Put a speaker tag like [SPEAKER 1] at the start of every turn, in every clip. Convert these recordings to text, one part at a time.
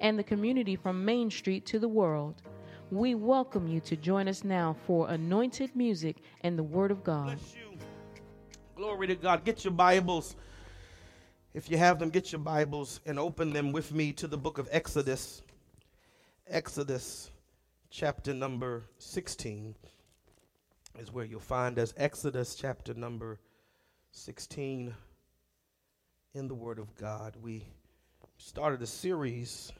[SPEAKER 1] and the community from Main Street to the world. We welcome you to join us now for anointed music and the Word of God.
[SPEAKER 2] Glory to God. Get your Bibles. If you have them, get your Bibles and open them with me to the book of Exodus. Exodus chapter number 16 is where you'll find us. Exodus chapter number 16 in the Word of God. We started a series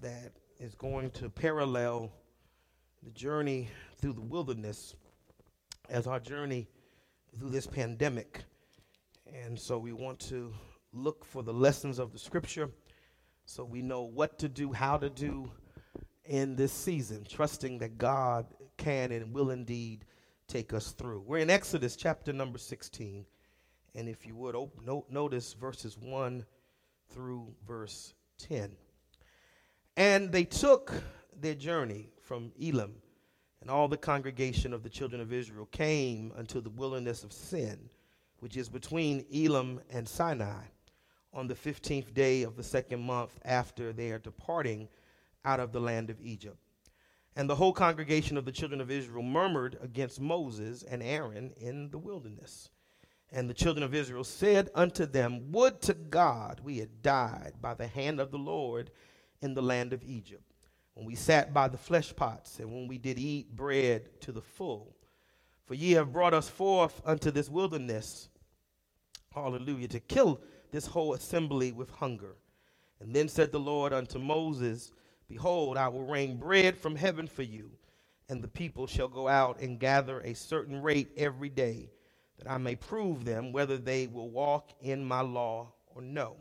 [SPEAKER 2] that is going to parallel the journey through the wilderness as our journey through this pandemic. And so we want to look for the lessons of the scripture so we know what to do, how to do in this season, trusting that God can and will indeed take us through. We're in Exodus chapter number 16. And if you would op- no- notice verses 1 through verse 10. And they took their journey from Elim, and all the congregation of the children of Israel came unto the wilderness of Sin, which is between Elim and Sinai, on the fifteenth day of the second month after their departing out of the land of Egypt. And the whole congregation of the children of Israel murmured against Moses and Aaron in the wilderness. And the children of Israel said unto them, Would to God we had died by the hand of the Lord in the land of Egypt, when we sat by the flesh pots, and when we did eat bread to the full. For ye have brought us forth unto this wilderness, hallelujah, to kill this whole assembly with hunger. And then said the Lord unto Moses, Behold, I will rain bread from heaven for you, and the people shall go out and gather a certain rate every day, that I may prove them whether they will walk in my law or no.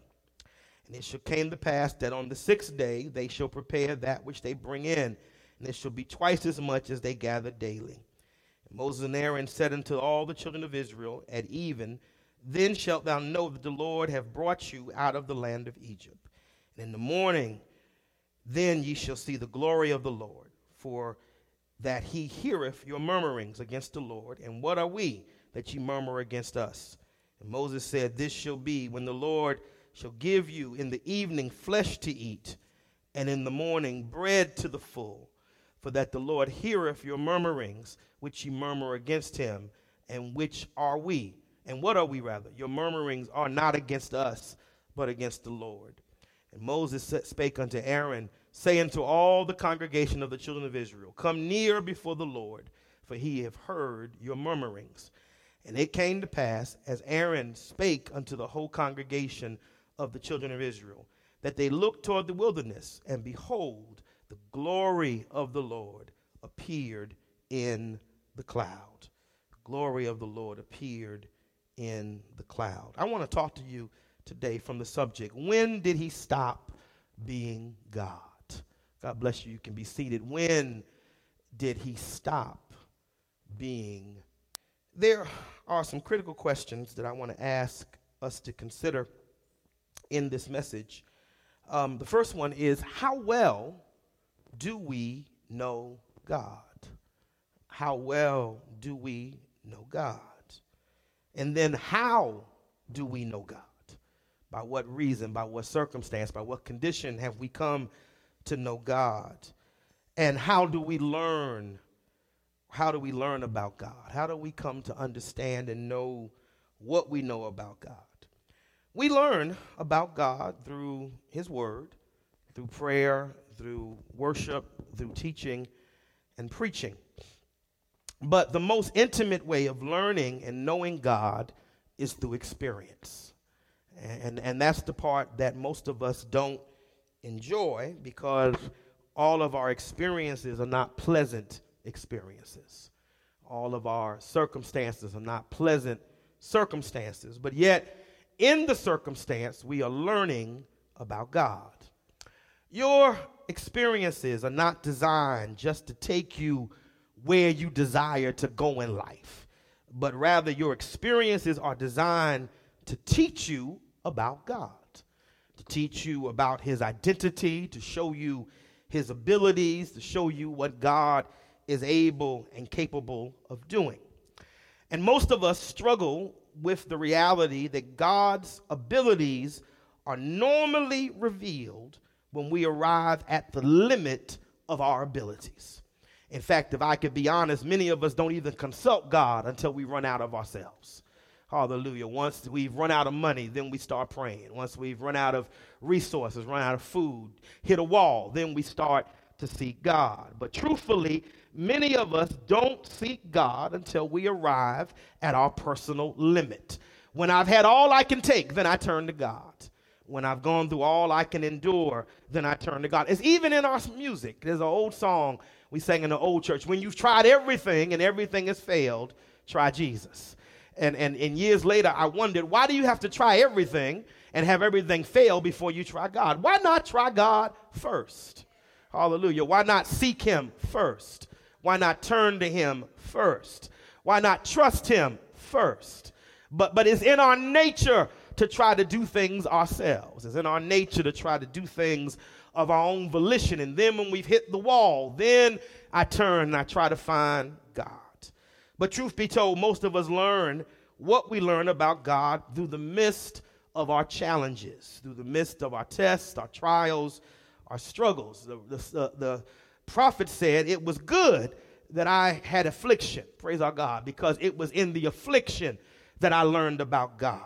[SPEAKER 2] And it shall came to pass that on the sixth day they shall prepare that which they bring in, and it shall be twice as much as they gather daily. And Moses and Aaron said unto all the children of Israel at even, Then shalt thou know that the Lord have brought you out of the land of Egypt. And in the morning, then ye shall see the glory of the Lord, for that he heareth your murmurings against the Lord. And what are we that ye murmur against us? And Moses said, This shall be when the Lord shall give you in the evening flesh to eat, and in the morning bread to the full, for that the Lord heareth your murmurings, which ye murmur against him, and which are we? And what are we rather? Your murmurings are not against us, but against the Lord. And Moses spake unto Aaron, saying to all the congregation of the children of Israel, Come near before the Lord, for he hath heard your murmurings. And it came to pass, as Aaron spake unto the whole congregation of the children of Israel, that they looked toward the wilderness, and behold, the glory of the Lord appeared in the cloud. The glory of the Lord appeared in the cloud. I want to talk to you today from the subject When did he stop being God? God bless you. You can be seated. When did he stop being? There are some critical questions that I want to ask us to consider in this message. Um, the first one is How well do we know God? How well do we know God? And then, how do we know God? By what reason? By what circumstance? By what condition have we come to know God? And how do we learn? How do we learn about God? How do we come to understand and know what we know about God? We learn about God through His Word, through prayer, through worship, through teaching and preaching. But the most intimate way of learning and knowing God is through experience. And, and that's the part that most of us don't enjoy because all of our experiences are not pleasant experiences. All of our circumstances are not pleasant circumstances. But yet, in the circumstance, we are learning about God. Your experiences are not designed just to take you where you desire to go in life, but rather your experiences are designed to teach you about God, to teach you about His identity, to show you His abilities, to show you what God is able and capable of doing. And most of us struggle with the reality that God's abilities are normally revealed when we arrive at the limit of our abilities. In fact, if I could be honest, many of us don't even consult God until we run out of ourselves. Hallelujah. Once we've run out of money, then we start praying. Once we've run out of resources, run out of food, hit a wall, then we start to seek God. But truthfully, many of us don't seek God until we arrive at our personal limit. When I've had all I can take, then I turn to God. When I've gone through all I can endure, then I turn to God. It's even in our music. There's an old song we sang in the old church. When you've tried everything and everything has failed, try Jesus. And, and, and years later, I wondered, why do you have to try everything and have everything fail before you try God? Why not try God first? Hallelujah. Why not seek Him first? Why not turn to Him first? Why not trust Him first? But, but it's in our nature to try to do things ourselves. It's in our nature to try to do things of our own volition. And then when we've hit the wall, then I turn and I try to find God. But truth be told, most of us learn what we learn about God through the midst of our challenges, through the midst of our tests, our trials, our struggles. The, the, the prophet said, It was good that I had affliction, praise our God, because it was in the affliction that I learned about God.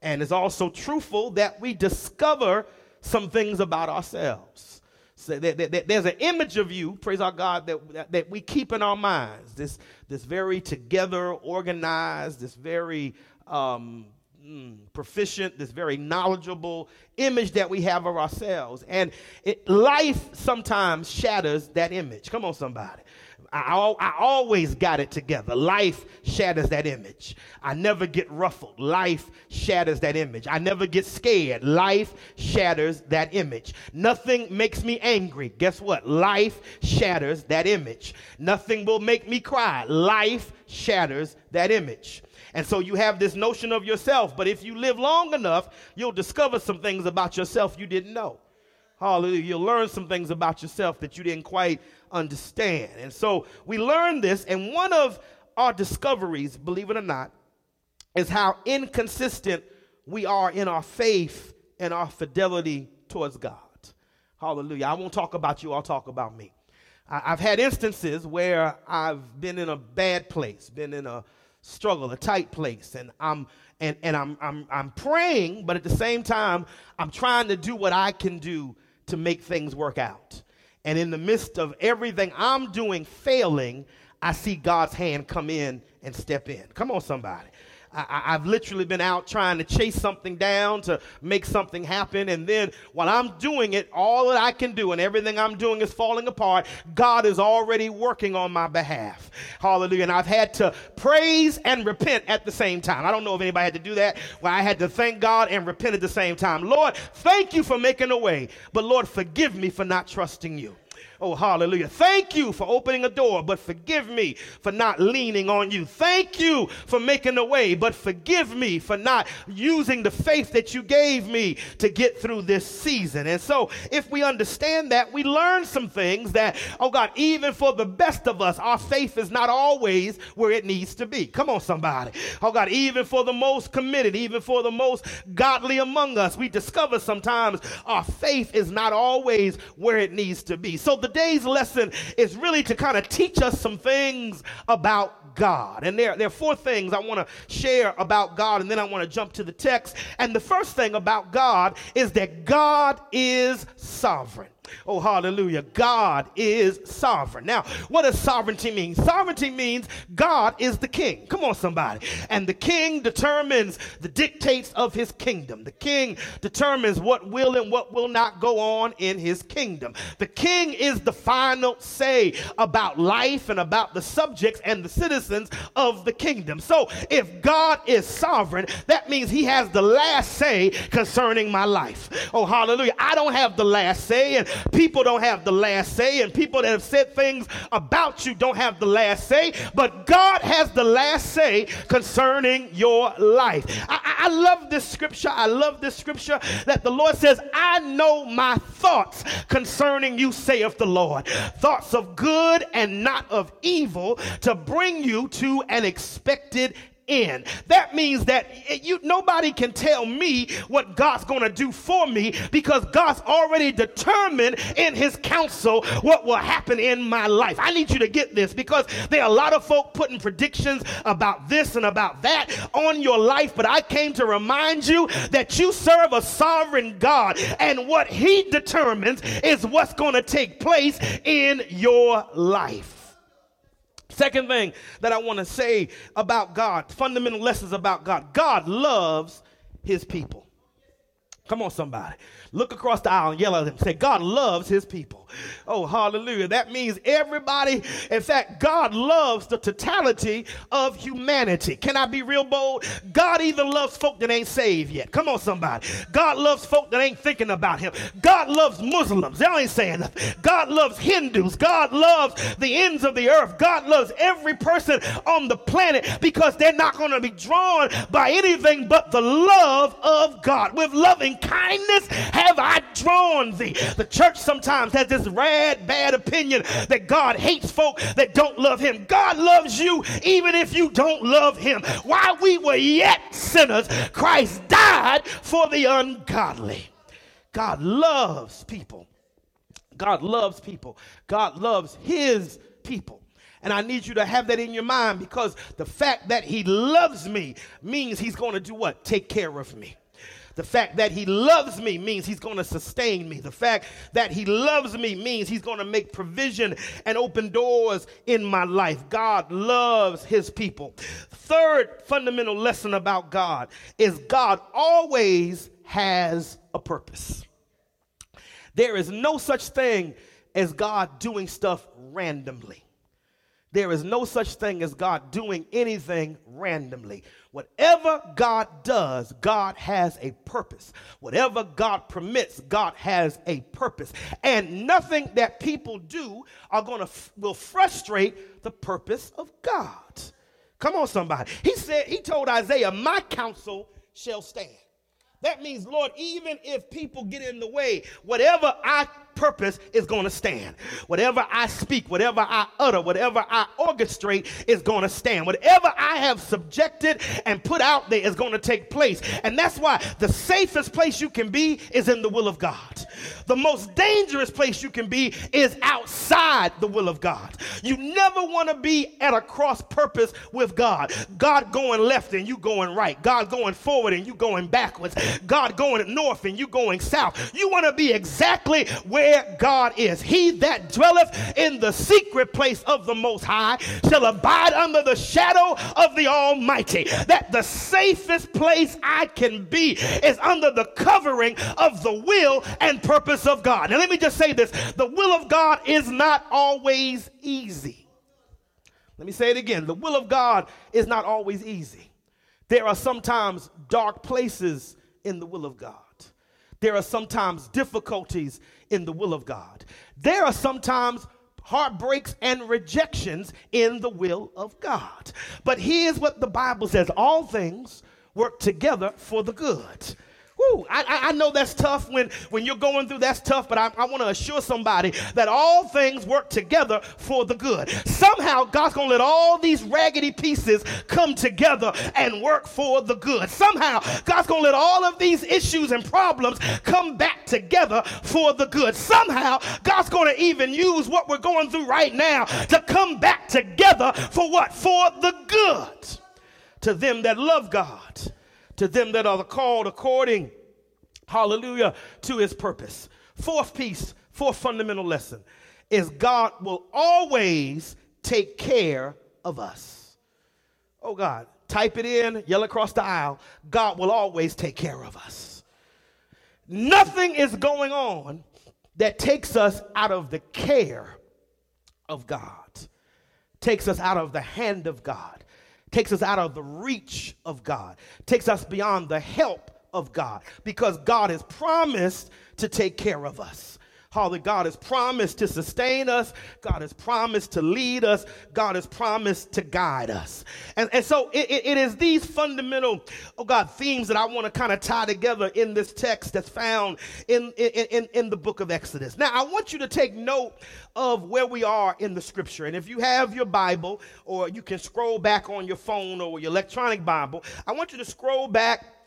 [SPEAKER 2] And it's also truthful that we discover some things about ourselves. So that, that, that there's an image of you, praise our God, that, that we keep in our minds. This, this very together, organized, this very um, mm, proficient, this very knowledgeable image that we have of ourselves. And it, life sometimes shatters that image. Come on, somebody. I, I, always got it together. Life shatters that image. I never get ruffled. Life shatters that image. I never get scared. Life shatters that image. Nothing makes me angry. Guess what? Life shatters that image. Nothing will make me cry. Life shatters that image. And so you have this notion of yourself, but if you live long enough, you'll discover some things about yourself you didn't know. Hallelujah. You'll learn some things about yourself that you didn't quite understand. And so we learn this, and one of our discoveries, believe it or not, is how inconsistent we are in our faith and our fidelity towards God. Hallelujah. I won't talk about you, I'll talk about me. I've had instances where I've been in a bad place, been in a struggle, a tight place, and I'm and, and I'm, I'm I'm praying, but at the same time, I'm trying to do what I can do to make things work out. And in the midst of everything I'm doing failing, I see God's hand come in and step in. Come on, somebody. I, have literally been out trying to chase something down to make something happen. And then while I'm doing it, all that I can do and everything I'm doing is falling apart, God is already working on my behalf. Hallelujah. And I've had to praise and repent at the same time. I don't know if anybody had to do that, where I had to thank God and repent at the same time. Lord, thank you for making a way, but Lord, forgive me for not trusting you. Oh, hallelujah. Thank you for opening a door, but forgive me for not leaning on you. Thank you for making a way, but forgive me for not using the faith that you gave me to get through this season. And so, if we understand that, we learn some things that, oh God, even for the best of us, our faith is not always where it needs to be. Come on, somebody. Oh God, even for the most committed, even for the most godly among us, we discover sometimes our faith is not always where it needs to be. So, the today's lesson is really to kind of teach us some things about God. And there, there are four things I want to share about God, and then I want to jump to the text. And the first thing about God is that God is sovereign. Oh, hallelujah. God is sovereign. Now, what does sovereignty mean? Sovereignty means God is the king. Come on, somebody. And the king determines the dictates of his kingdom. The king determines what will and what will not go on in his kingdom. The king is the final say about life and about the subjects and the citizens of the kingdom. So, if God is sovereign, that means he has the last say concerning my life. Oh, hallelujah. I don't have the last say, and People don't have the last say, and people that have said things about you don't have the last say, but God has the last say concerning your life. I, I love this scripture. I love this scripture that the Lord says, I know my thoughts concerning you, saith the Lord. Thoughts of good and not of evil to bring you to an expected in. That means that eh, you nobody can tell me what God's going to do for me because God's already determined in his counsel what will happen in my life. I need you to get this because there are a lot of folk putting predictions about this and about that on your life, but I came to remind you that you serve a sovereign God and what he determines is what's going to take place in your life. Second thing that I want to say about God, fundamental lessons about God. God loves his people. Come on, somebody. Look across the aisle and yell at them. Say, God loves his people. Oh, hallelujah. That means everybody. In fact, God loves the totality of humanity. Can I be real bold? God even loves folk that ain't saved yet. Come on, somebody. God loves folk that ain't thinking about him. God loves Muslims. Y'all ain't saying nothing. God loves Hindus. God loves the ends of the earth. God loves every person on the planet because they're not going to be drawn by anything but the love of God. With loving kindness have I drawn thee. The church sometimes has this rad, bad opinion that God hates folk that don't love him. God loves you even if you don't love him. While we were yet sinners, Christ died for the ungodly. God loves people. God loves people. God loves his people. And I need you to have that in your mind because the fact that he loves me means he's going to do what? Take care of me. The fact that he loves me means he's going to sustain me. The fact that he loves me means he's going to make provision and open doors in my life. God loves his people. Third fundamental lesson about God is God always has a purpose. There is no such thing as God doing stuff randomly. There is no such thing as God doing anything randomly. Whatever God does, God has a purpose. Whatever God permits, God has a purpose. And nothing that people do are going to will frustrate the purpose of God. Come on somebody. He said he told Isaiah, "My counsel shall stand." That means, Lord, even if people get in the way, whatever I purpose is going to stand. Whatever I speak, whatever I utter, whatever I orchestrate is going to stand. Whatever I have subjected and put out there is going to take place. And that's why the safest place you can be is in the will of God. The most dangerous place you can be is outside the will of God. You never want to be at a cross purpose with God. God going left and you going right. God going forward and you going backwards. God going north and you going south. You want to be exactly where God is. He that dwelleth in the secret place of the Most High shall abide under the shadow of the Almighty. That the safest place I can be is under the covering of the will and purpose of God. Now, let me just say this the will of God is not always easy. Let me say it again the will of God is not always easy. There are sometimes dark places in the will of God. There are sometimes difficulties in the will of God. There are sometimes heartbreaks and rejections in the will of God. But here's what the Bible says all things work together for the good Woo, I, I know that's tough when, when you're going through, that's tough, but I, I want to assure somebody that all things work together for the good. Somehow, God's going to let all these raggedy pieces come together and work for the good. Somehow, God's going to let all of these issues and problems come back together for the good. Somehow, God's going to even use what we're going through right now to come back together for what? For the good to them that love God to them that are called according, hallelujah, to his purpose. Fourth piece, fourth fundamental lesson is God will always take care of us. Oh God, type it in, yell across the aisle. God will always take care of us. Nothing is going on that takes us out of the care of God, takes us out of the hand of God takes us out of the reach of God, takes us beyond the help of God, because God has promised to take care of us. How that God has promised to sustain us, God has promised to lead us, God has promised to guide us. And, and so it, it is these fundamental, oh God, themes that I want to kind of tie together in this text that's found in, in, in, in the book of Exodus. Now, I want you to take note of where we are in the scripture. And if you have your Bible, or you can scroll back on your phone or your electronic Bible, I want you to scroll back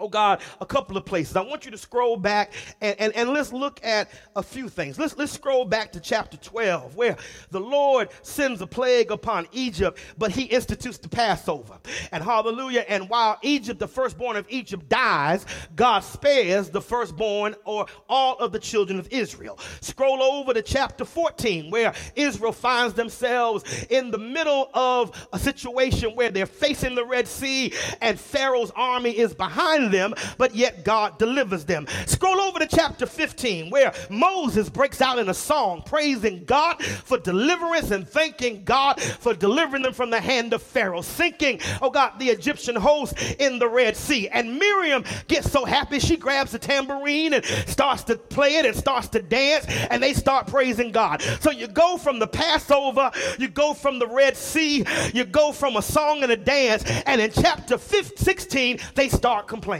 [SPEAKER 2] oh God, a couple of places. I want you to scroll back and, and, and let's look at a few things. Let's, let's scroll back to chapter 12, where the Lord sends a plague upon Egypt, but he institutes the Passover. And hallelujah. And while Egypt, the firstborn of Egypt, dies, God spares the firstborn or all of the children of Israel. Scroll over to chapter 14, where Israel finds themselves in the middle of a situation where they're facing the Red Sea and Pharaoh's army is behind them, but yet God delivers them. Scroll over to chapter 15, where Moses breaks out in a song praising God for deliverance and thanking God for delivering them from the hand of Pharaoh, sinking, oh God, the Egyptian host in the Red Sea. And Miriam gets so happy, she grabs a tambourine and starts to play it and starts to dance, and they start praising God. So you go from the Passover, you go from the Red Sea, you go from a song and a dance, and in chapter 15, 16, they start complaining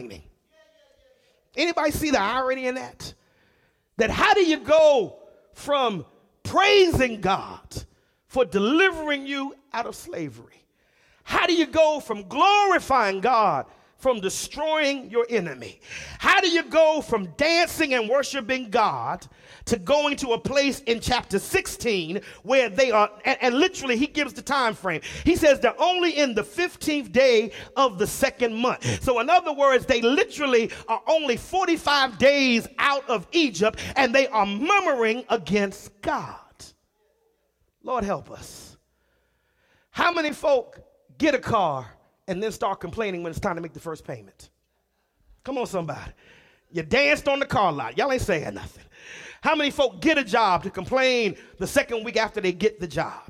[SPEAKER 2] Anybody see the irony in that? That how do you go from praising God for delivering you out of slavery? How do you go from glorifying God from destroying your enemy? How do you go from dancing and worshiping God to going to a place in chapter 16 where they are, and, and, literally he gives the time frame. He says they're only in the 15th day of the second month. So, in other words, they literally are only 45 days out of Egypt and they are murmuring against God. Lord help us. How many folk get a car and then start complaining when it's time to make the first payment? Come on, somebody. You danced on the car lot. Y'all ain't saying nothing. How many folk get a job to complain the second week after they get the job?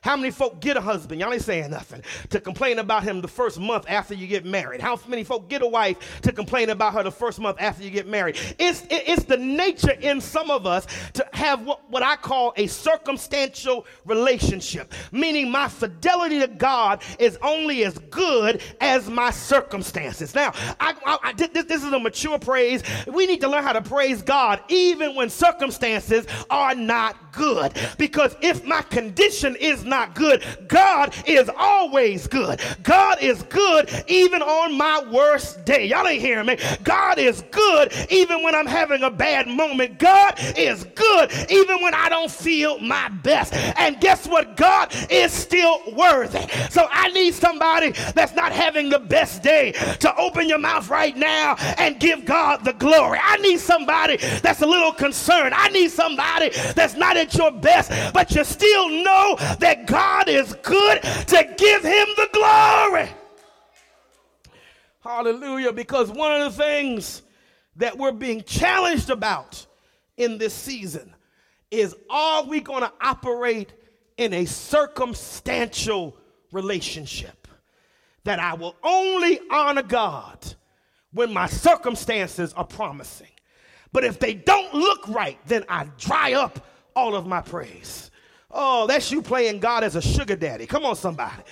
[SPEAKER 2] How many folk get a husband? Y'all ain't saying nothing. To complain about him the first month after you get married. How many folk get a wife to complain about her the first month after you get married? It's, it's the nature in some of us to have what, what I call a circumstantial relationship, meaning my fidelity to God is only as good as my circumstances. Now, I, I, I, this, this is a mature praise. We need to learn how to praise God even when circumstances are not good. Because if my condition is not good. God is always good. God is good even on my worst day. Y'all ain't hearing me. God is good even when I'm having a bad moment. God is good even when I don't feel my best. And guess what? God is still worthy. So I need somebody that's not having the best day to open your mouth right now and give God the glory. I need somebody that's a little concerned. I need somebody that's not at your best, but you still know that God is good to give him the glory. Hallelujah. Because one of the things that we're being challenged about in this season is are we going to operate in a circumstantial relationship? That I will only honor God when my circumstances are promising. But if they don't look right, then I dry up all of my praise. Oh, that's you playing God as a sugar daddy. Come on, somebody.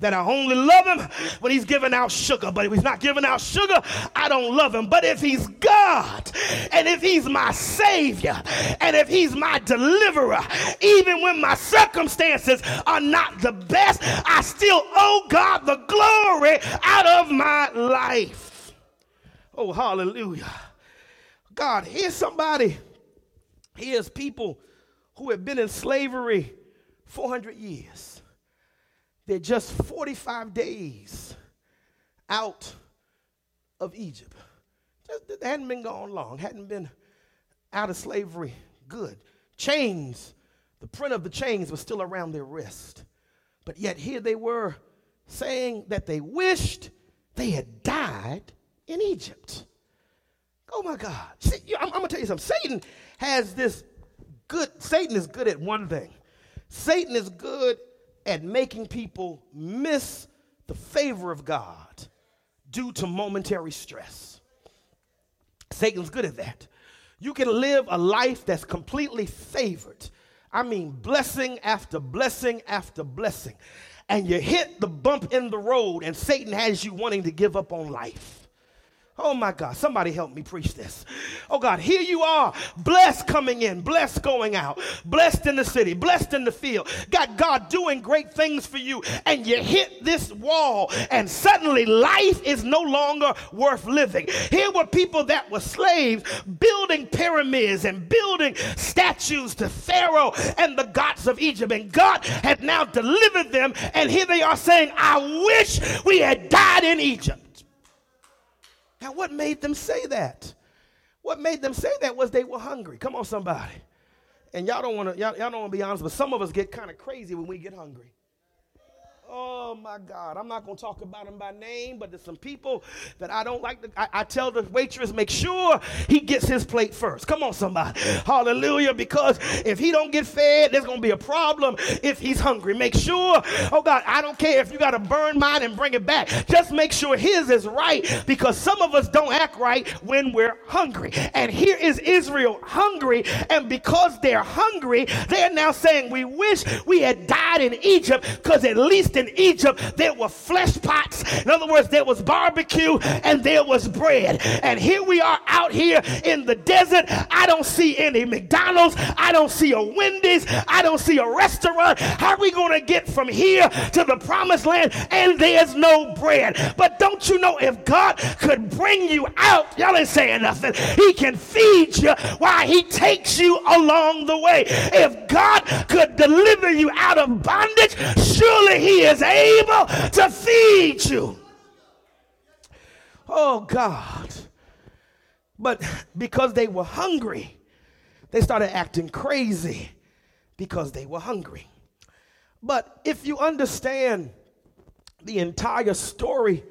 [SPEAKER 2] That I only love him when he's giving out sugar. But if he's not giving out sugar, I don't love him. But if he's God, and if he's my Savior, and if he's my deliverer, even when my circumstances are not the best, I still owe God the glory out of my life. Oh, hallelujah. God, here's somebody, here's people who had been in slavery 400 years. They're just 45 days out of Egypt. Just, they hadn't been gone long, hadn't been out of slavery good. Chains, the print of the chains was still around their wrist. But yet here they were saying that they wished they had died in Egypt. Oh my God. See, I'm, I'm going to tell you something. Satan has this good, Satan is good at one thing. Satan is good at making people miss the favor of God due to momentary stress. Satan's good at that. You can live a life that's completely favored. I mean, blessing after blessing after blessing. And you hit the bump in the road, and Satan has you wanting to give up on life. Oh my God, somebody help me preach this. Oh God, here you are, blessed coming in, blessed going out, blessed in the city, blessed in the field. Got God doing great things for you, and you hit this wall, and suddenly life is no longer worth living. Here were people that were slaves building pyramids and building statues to Pharaoh and the gods of Egypt, and God had now delivered them, and here they are saying, I wish we had died in Egypt. Now, what made them say that? What made them say that was they were hungry. Come on, somebody. And y'all don't want to y'all, y'all don't want to be honest, but some of us get kind of crazy when we get hungry. Oh my God. I'm not going to talk about them by name, but there's some people that I don't like. To, I, I, tell the waitress, make sure he gets his plate first. Come on, somebody. Hallelujah. Because if he don't get fed, there's going to be a problem if he's hungry. Make sure, oh God, I don't care if you got to burn mine and bring it back. Just make sure his is right because some of us don't act right when we're hungry. And here is Israel hungry. And because they're hungry, they're now saying, we wish we had died in Egypt because at least in Egypt, there were flesh pots. In other words, there was barbecue and there was bread. And here we are out here in the desert. I don't see any McDonald's. I don't see a Wendy's. I don't see a restaurant. How are we going to get from here to the promised land? And there's no bread. But don't you know if God could bring you out, y'all ain't saying nothing, He can feed you while He takes you along the way. If God could deliver you out of bondage, surely He is able to feed you. Oh, God. But because they were hungry, they started acting crazy because they were hungry. But if you understand the entire story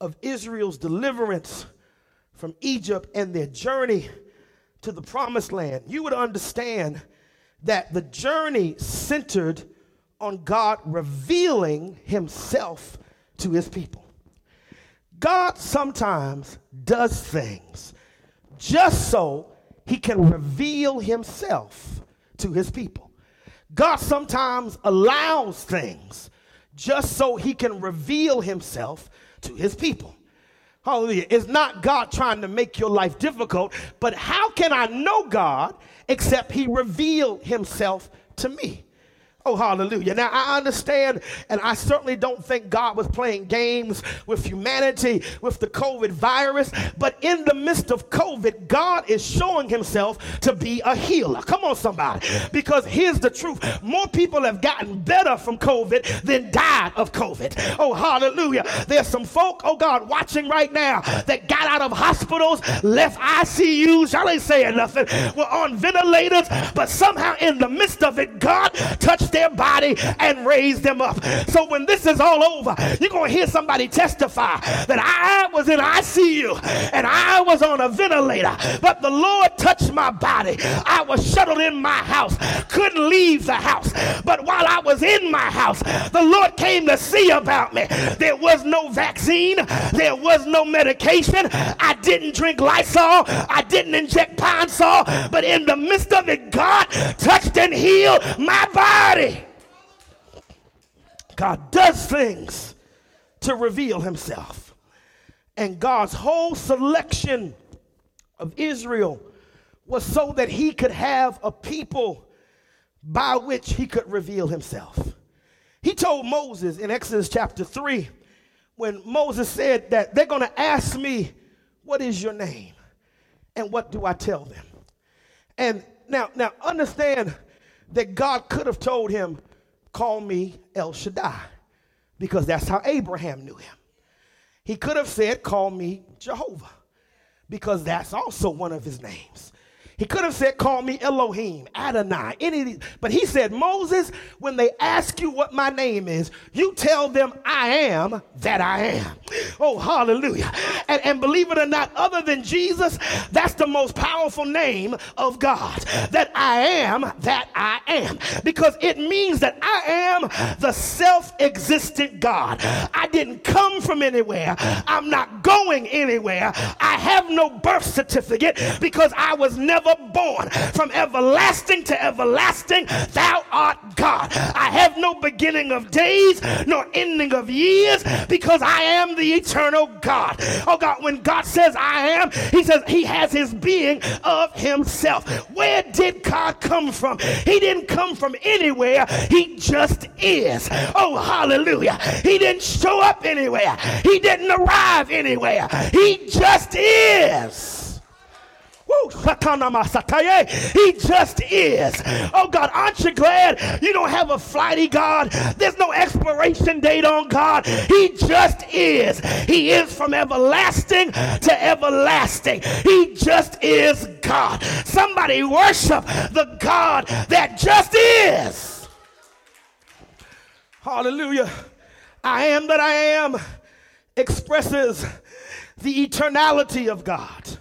[SPEAKER 2] of Israel's deliverance from Egypt and their journey to the promised land, you would understand that the journey centered on God revealing himself to his people. God sometimes does things just so he can reveal himself to his people. God sometimes allows things just so he can reveal himself to his people. Hallelujah. It's not God trying to make your life difficult, but how can I know God except he reveal himself to me? Oh, hallelujah. Now, I understand, and I certainly don't think God was playing games with humanity with the COVID virus, but in the midst of COVID, God is showing himself to be a healer. Come on, somebody. Because here's the truth more people have gotten better from COVID than died of COVID. Oh, hallelujah. There's some folk, oh God, watching right now that got out of hospitals, left ICUs, y'all ain't saying nothing, were on ventilators, but somehow in the midst of it, God touched their body and raise them up. So when this is all over, you're going to hear somebody testify that I was in ICU and I was on a ventilator, but the Lord touched my body. I was shuttled in my house, couldn't leave the house. But while I was in my house, the Lord came to see about me. There was no vaccine, there was no medication. I didn't drink Lysol, I didn't inject Pine-Sol, but in the midst of it, God touched and healed my body. God does things to reveal himself. And God's whole selection of Israel was so that he could have a people by which he could reveal himself. He told Moses in Exodus chapter 3 when Moses said that they're going to ask me, What is your name? And what do I tell them? And now, now understand that God could have told him, Call me El Shaddai, because that's how Abraham knew him. He could have said, Call me Jehovah, because that's also one of his names. He could have said, Call me Elohim, Adonai, any of these. But he said, Moses, when they ask you what my name is, you tell them I am that I am. Oh, hallelujah. And, and believe it or not, other than Jesus, that's the most powerful name of God. That I am that I am. Because it means that I am the self existent God. I didn't come from anywhere. I'm not going anywhere. I have no birth certificate because I was never born. From everlasting to everlasting, thou art God. I have no beginning of days nor ending of years because I am the eternal God. Oh God, when God says I am, He says He has His being of Himself. Where did God come from? He didn't come from anywhere, He just is. Oh, hallelujah. He didn't show up anywhere, He didn't arrive anywhere. He just is. He just is. Oh God, aren't you glad you don't have a flighty God? There's no expiration date on God. He just is. He is from everlasting to everlasting. He just is God. Somebody worship the God that just is. Hallelujah. I am that I am expresses the eternality of God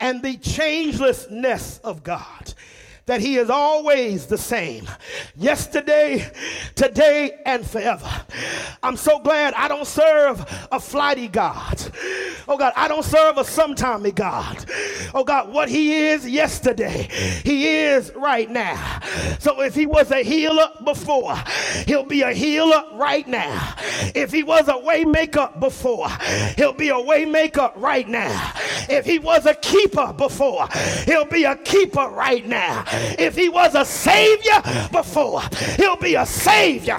[SPEAKER 2] and the changelessness of God that he is always the same yesterday, today, and forever. I'm so glad I don't serve a flighty God. Oh God, I don't serve a sometimey God. Oh God, what he is yesterday, he is right now. So if he was a healer before, he'll be a healer right now. If he was a waymaker before, he'll be a waymaker right now. If he was a keeper before, he'll be a keeper right now. If he was a savior before, he'll be a savior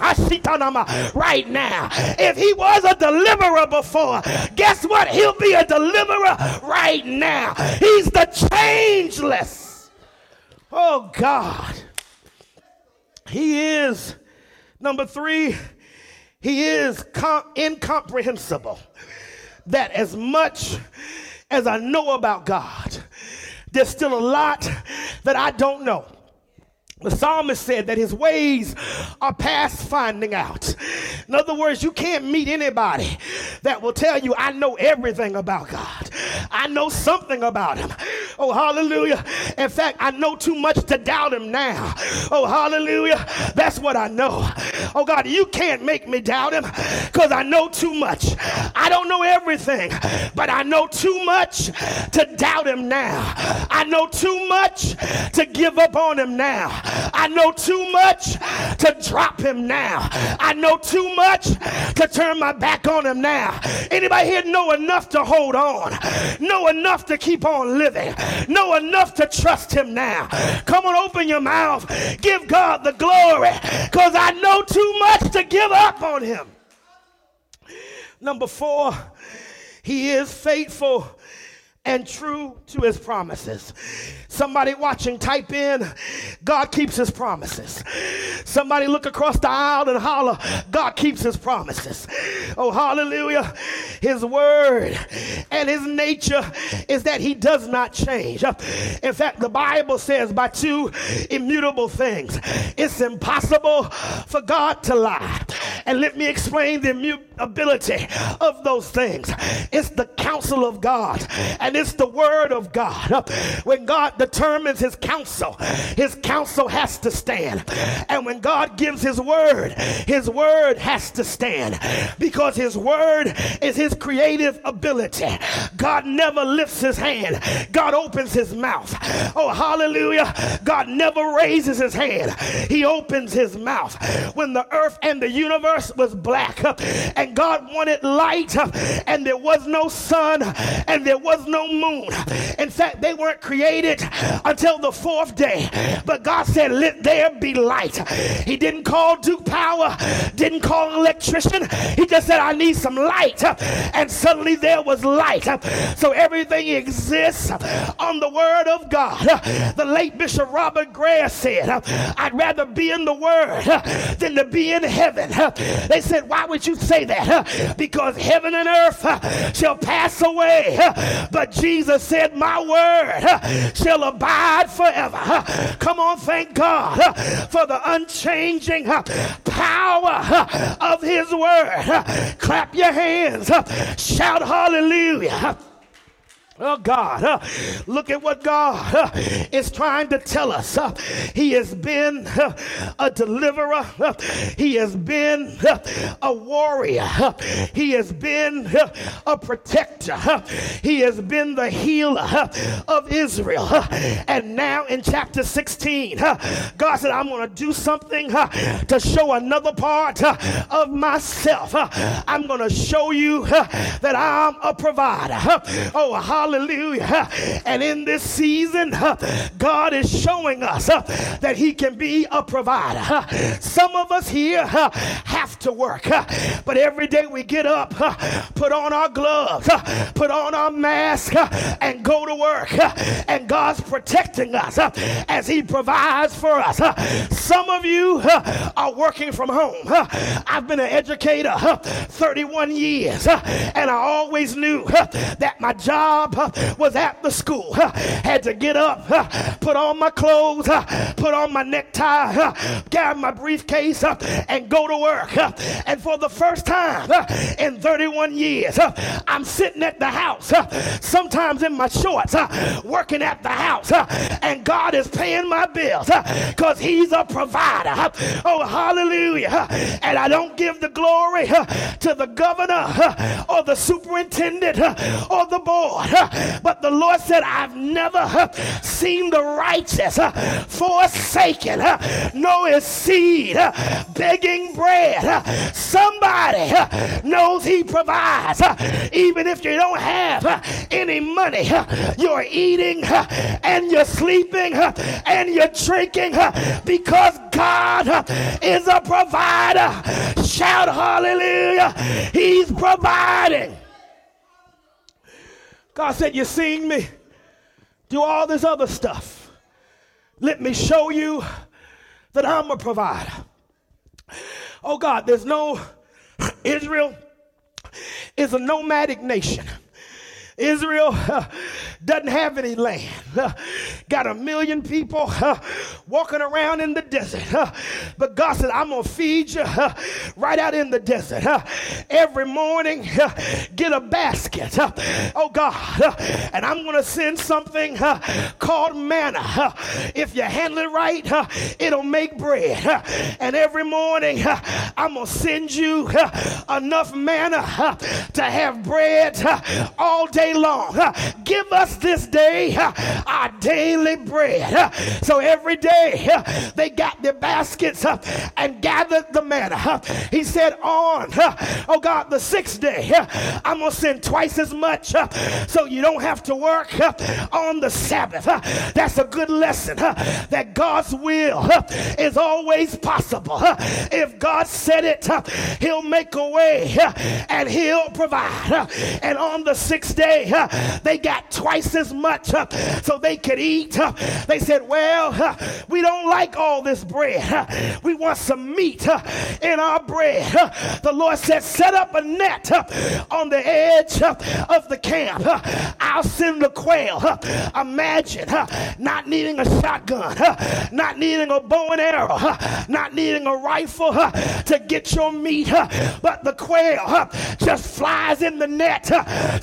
[SPEAKER 2] right now. If he was a deliverer before, guess what? He'll be a deliverer right now. He's the changeless. Oh God. He is, number three, he is com- incomprehensible. That as much as I know about God, there's still a lot that I don't know. The psalmist said that his ways are past finding out. In other words, you can't meet anybody that will tell you, I know everything about God. I know something about him. Oh, hallelujah. In fact, I know too much to doubt him now. Oh, hallelujah. That's what I know. Oh, God, you can't make me doubt him because I know too much. I don't know everything, but I know too much to doubt him now. I know too much to give up on him now. I know too much to drop him now. I know too much to turn my back on him now. Anybody here know enough to hold on? Know enough to keep on living? Know enough to trust him now? Come on, open your mouth. Give God the glory because I know too much to give up on him. Number four, he is faithful and true to his promises. Somebody watching, type in, God keeps his promises. Somebody look across the aisle and holler, God keeps his promises. Oh, hallelujah. His word and his nature is that he does not change. In fact, the Bible says by two immutable things, it's impossible for God to lie. And let me explain the immutability of those things. It's the counsel of God and it's the word of God. When God determines his counsel, his counsel has to stand. And when God gives his word, his word has to stand because his word is his creative ability. God never lifts his hand, God opens his mouth. Oh, hallelujah. God never raises his hand, he opens his mouth. When the earth and the universe was black and God wanted light uh, and there was no sun and there was no moon. In fact, they weren't created until the fourth day. But God said, Let there be light. He didn't call Duke Power, didn't call an electrician. He just said, I need some light. And suddenly there was light. So everything exists on the word of God. The late Bishop Robert Greer said, I'd rather be in the word than to be in heaven. They said, Why would you say that? That because heaven and earth shall pass away. But Jesus said, My word shall abide forever. Come on, thank God for the unchanging power of his word. Clap your hands, shout hallelujah. Oh God, uh, look at what God uh, is trying to tell us. Uh, he has been uh, a deliverer. Uh, he has been uh, a warrior. he has been a protector. he has been the healer of Israel. and now in chapter 16, God said, I'm going to do something to show another part of myself. I'm going to show you that I'm a provider. oh, hallelujah Hallelujah. And in this season, God is showing us that He can be a provider. Some of us here have to work, but every day we get up, put on our gloves, put on our mask, and go to work. And God's protecting us as He provides for us. Some of you are working from home. I've been an educator 31 years, and I always knew that my job was at the school. Had to get up, put on my clothes, put on my necktie, grab my briefcase, and go to work. And for the first time in 31 years, I'm sitting at the house, sometimes in my shorts, working at the house, and God is paying my bills because He's a provider. Oh, hallelujah. And I don't give the glory to the governor or the superintendent or the board, but the Lord said, I've never seen the righteous forsaken, his seed begging bread. Somebody knows he provides. Even if you don't have any money, you're eating and you're sleeping and you're drinking because God is a provider. Shout hallelujah. He's providing. God said, You seen me do all this other stuff. Let me show you that I'm a provider. Oh God, there's no, Israel is a nomadic nation. Israel uh, doesn't have any land. Uh, got a million people uh, walking around in the desert. but God said, I'm going to feed you right out in the desert. every morning, get a basket. oh, God. and I'm going to send something called manna. if you handle it right, it'll make bread. and every morning, I'm going to send you enough manna to have bread all day long. Give us this day our daily bread. So every day they got their baskets and gathered the manna. He said, On, oh God, the sixth day, I'm going to send twice as much so you don't have to work on the Sabbath. That's a good lesson that God's will is always possible. If God said it, He'll make a way and He'll provide. And on the sixth day, they got twice as much uh, so they could eat. Uh. They said, Well, uh, we don't like all this bread. We want some meat in our bread. The Lord said, Set up a net on the edge of the camp. I'll send the quail. Imagine not needing a shotgun, not needing a bow and arrow, not needing a rifle to get your meat, but the quail just flies in the net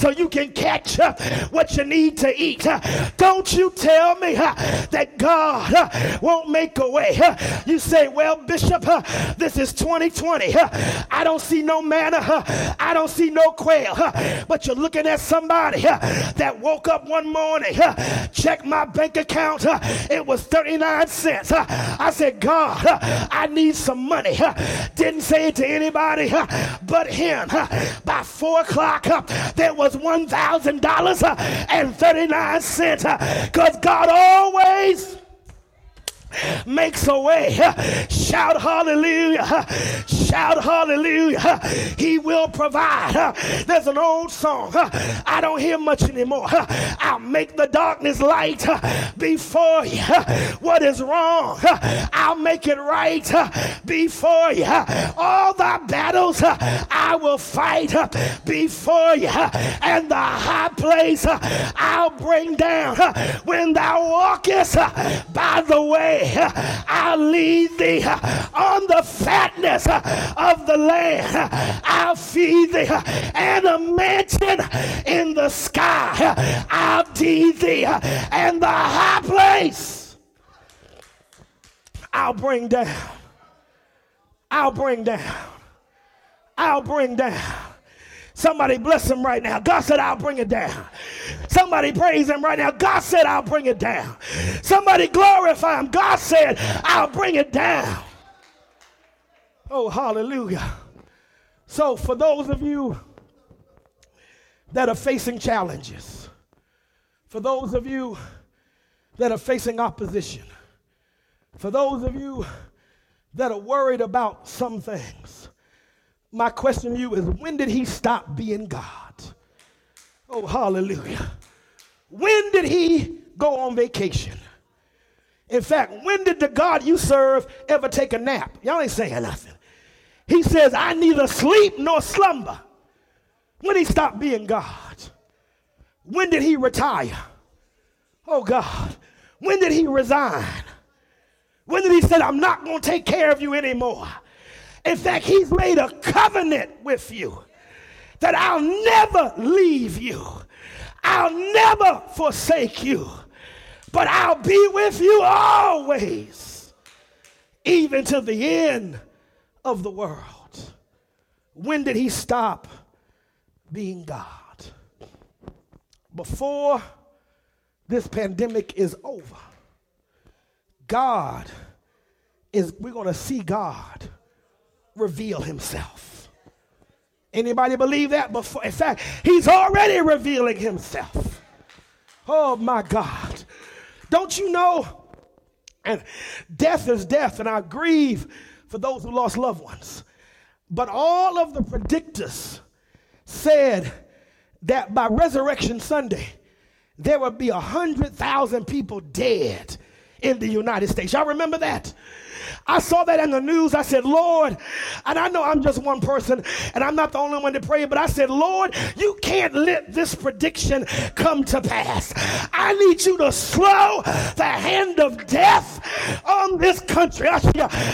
[SPEAKER 2] so you can catch uh, what you need to eat. Uh, don't you tell me uh, that God uh, won't make a way. Uh, you say, Well, Bishop, uh, this is 2020. I don't see no manna. I don't see no quail. But you're looking at somebody that woke up one morning, checked my bank account. It was 39 cents. I said, God, I need some money. Didn't say it to anybody but him. By four o'clock, there was 1,000 $1,039 because uh, God always makes a way. Shout hallelujah. Shout hallelujah. He will provide. There's an old song. I don't hear much anymore. I'll make the darkness light before you. What is wrong? I'll make it right before you. All the battles I will fight before you. And the high place I'll bring down. When thou walkest by the way, I'll lead thee on the fatness of the land. I'll feed thee and a mansion in the sky. I'll feed thee and the high place. I'll bring down. I'll bring down. I'll bring down. Somebody bless him right now. God said, I'll bring it down. Somebody praise him right now. God said, I'll bring it down. Somebody glorify him. God said, I'll bring it down. Oh, hallelujah. So, for those of you that are facing challenges, for those of you that are facing opposition, for those of you that are worried about some things, my question to you is when did he stop being God? Oh, hallelujah. When did he go on vacation? In fact, when did the God you serve ever take a nap? Y'all ain't saying nothing. He says, I neither sleep nor slumber. When he stopped being God? When did he retire? Oh God. When did he resign? When did he say, I'm not going to take care of you anymore? In fact, he's made a covenant with you that I'll never leave you. I'll never forsake you, but I'll be with you always, even to the end of the world. When did he stop being God? Before this pandemic is over, God is, we're going to see God reveal himself. Anybody believe that? Before, in fact, he's already revealing himself. Oh my God. Don't you know? And death is death, and I grieve for those who lost loved ones. But all of the predictors said that by Resurrection Sunday, there would be a hundred thousand people dead in the United States. Y'all remember that? I saw that in the news. I said, Lord, and I know I'm just one person and I'm not the only one to pray, but I said, Lord, you can't let this prediction come to pass. I need you to slow the hand of death on this country.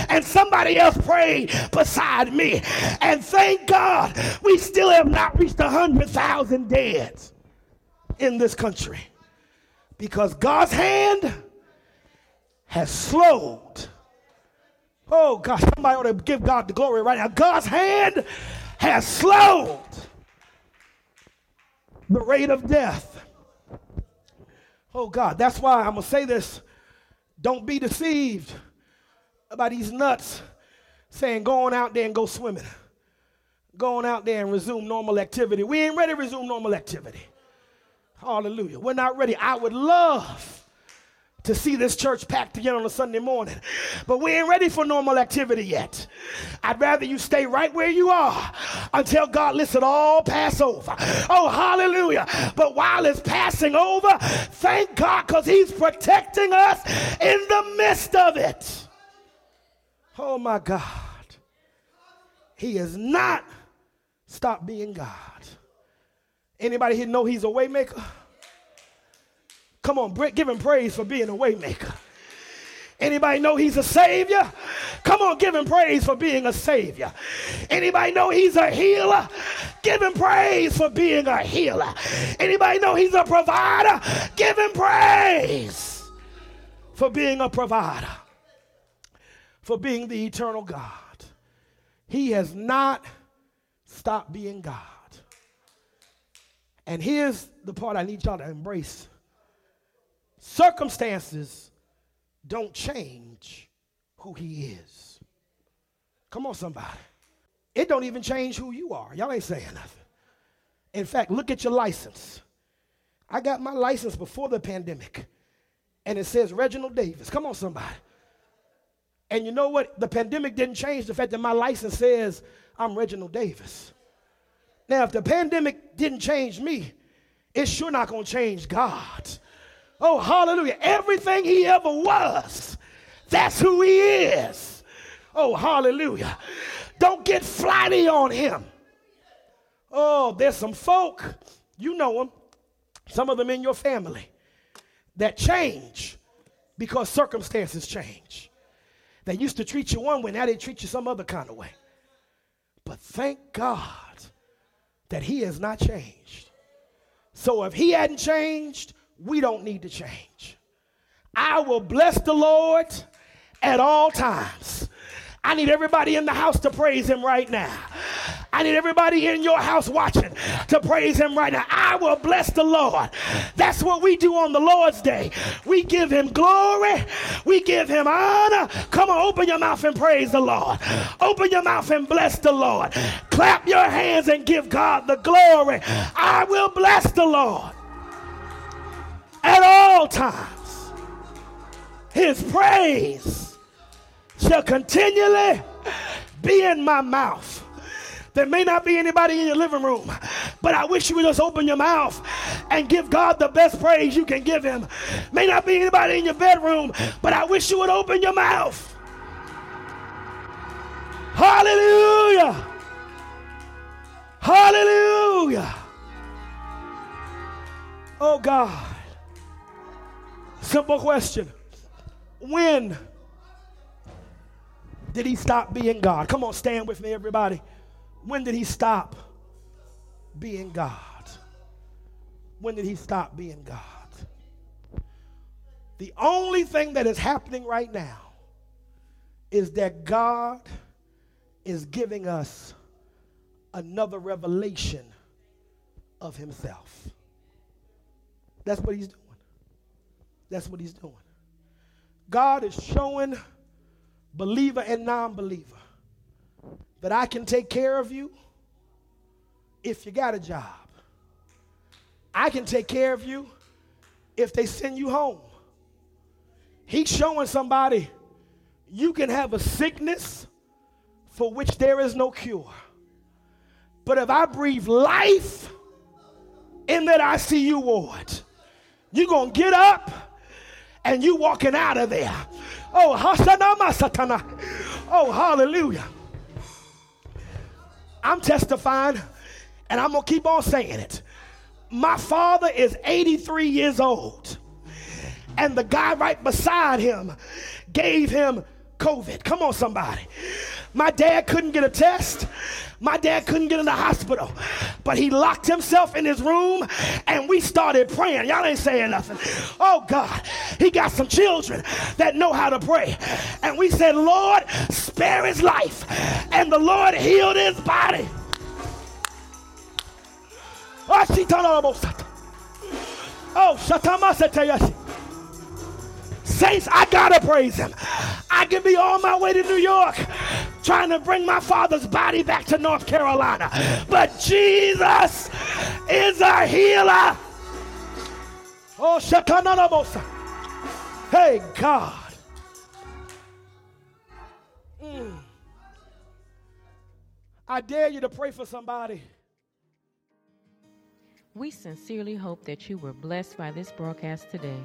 [SPEAKER 2] And somebody else prayed beside me. And thank God we still have not reached a 100,000 dead in this country because God's hand has slowed Oh, God, somebody ought to give God the glory right now. God's hand has slowed the rate of death. Oh, God, that's why I'm going to say this. Don't be deceived about these nuts saying, go on out there and go swimming. Go on out there and resume normal activity. We ain't ready to resume normal activity. Hallelujah. We're not ready. I would love to see this church packed again on a Sunday morning. But we ain't ready for normal activity yet. I'd rather you stay right where you are until God lets it all pass over. Oh, hallelujah. But while it's passing over, thank God because He's protecting us in the midst of it. Oh, my God. He has not stopped being God. Anybody here know He's a waymaker? Come on, give him praise for being a waymaker. Anybody know he's a savior? Come on, give him praise for being a savior. Anybody know he's a healer? Give him praise for being a healer. Anybody know he's a provider? Give him praise for being a provider. For being the eternal God. He has not stopped being God. And here's the part I need y'all to embrace Circumstances don't change who he is. Come on, somebody. It don't even change who you are. Y'all ain't saying nothing. In fact, look at your license. I got my license before the pandemic, and it says Reginald Davis. Come on, somebody. And you know what? The pandemic didn't change the fact that my license says I'm Reginald Davis. Now, if the pandemic didn't change me, it's sure not going to change God. Oh, hallelujah. Everything he ever was, that's who he is. Oh, hallelujah. Don't get flighty on him. Oh, there's some folk, you know them, some of them in your family, that change because circumstances change. They used to treat you one way, now they treat you some other kind of way. But thank God that He has not changed. So if He hadn't changed, we don't need to change. I will bless the Lord at all times. I need everybody in the house to praise him right now. I need everybody in your house watching to praise him right now. I will bless the Lord. That's what we do on the Lord's day. We give him glory, we give him honor. Come on, open your mouth and praise the Lord. Open your mouth and bless the Lord. Clap your hands and give God the glory. I will bless the Lord at all times. His praise shall continually be in my mouth. There may not be anybody in your living room, but I wish you would just open your mouth and give God the best praise you can give Him. May not be anybody in your bedroom, but I wish you would open your mouth. Hallelujah! Hallelujah! Oh God. Simple question. When did he stop being God? Come on, stand with me, everybody. When did he stop being God? When did he stop being God? The only thing that is happening right now is that God is giving us another revelation of himself. That's what he's doing. That's what he's doing. God is showing believer and non believer that I can take care of you if you got a job. I can take care of you if they send you home. He's showing somebody you can have a sickness for which there is no cure. But if I breathe life in that ICU ward, you're going to get up and you walking out of there. Oh, Satana. oh, hallelujah. I'm testifying, and I'm going to keep on saying it. My father is 83 years old, and the guy right beside him gave him COVID. Come on, somebody. My dad couldn't get a test. My dad couldn't get in the hospital, but he locked himself in his room and we started praying. Y'all ain't saying nothing. Oh God, he got some children that know how to pray. And we said, Lord, spare his life. And the Lord healed his body. Ah, oh, Shatama Saints, I gotta praise him. I can be on my way to New York trying to bring my father's body back to North Carolina. But Jesus is a healer. Oh, Shatananabosa. Hey, God. Mm. I dare you to pray for somebody.
[SPEAKER 1] We sincerely hope that you were blessed by this broadcast today.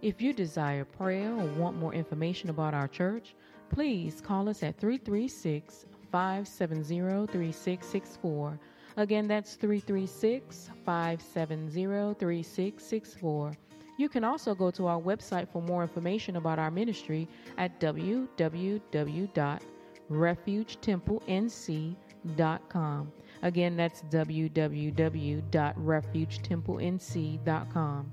[SPEAKER 1] If you desire prayer or want more information about our church, please call us at 336 570 3664. Again, that's 336 570 3664. You can also go to our website for more information about our ministry at www.refugetemple.nc.com. Again, that's www.refugetemple.nc.com.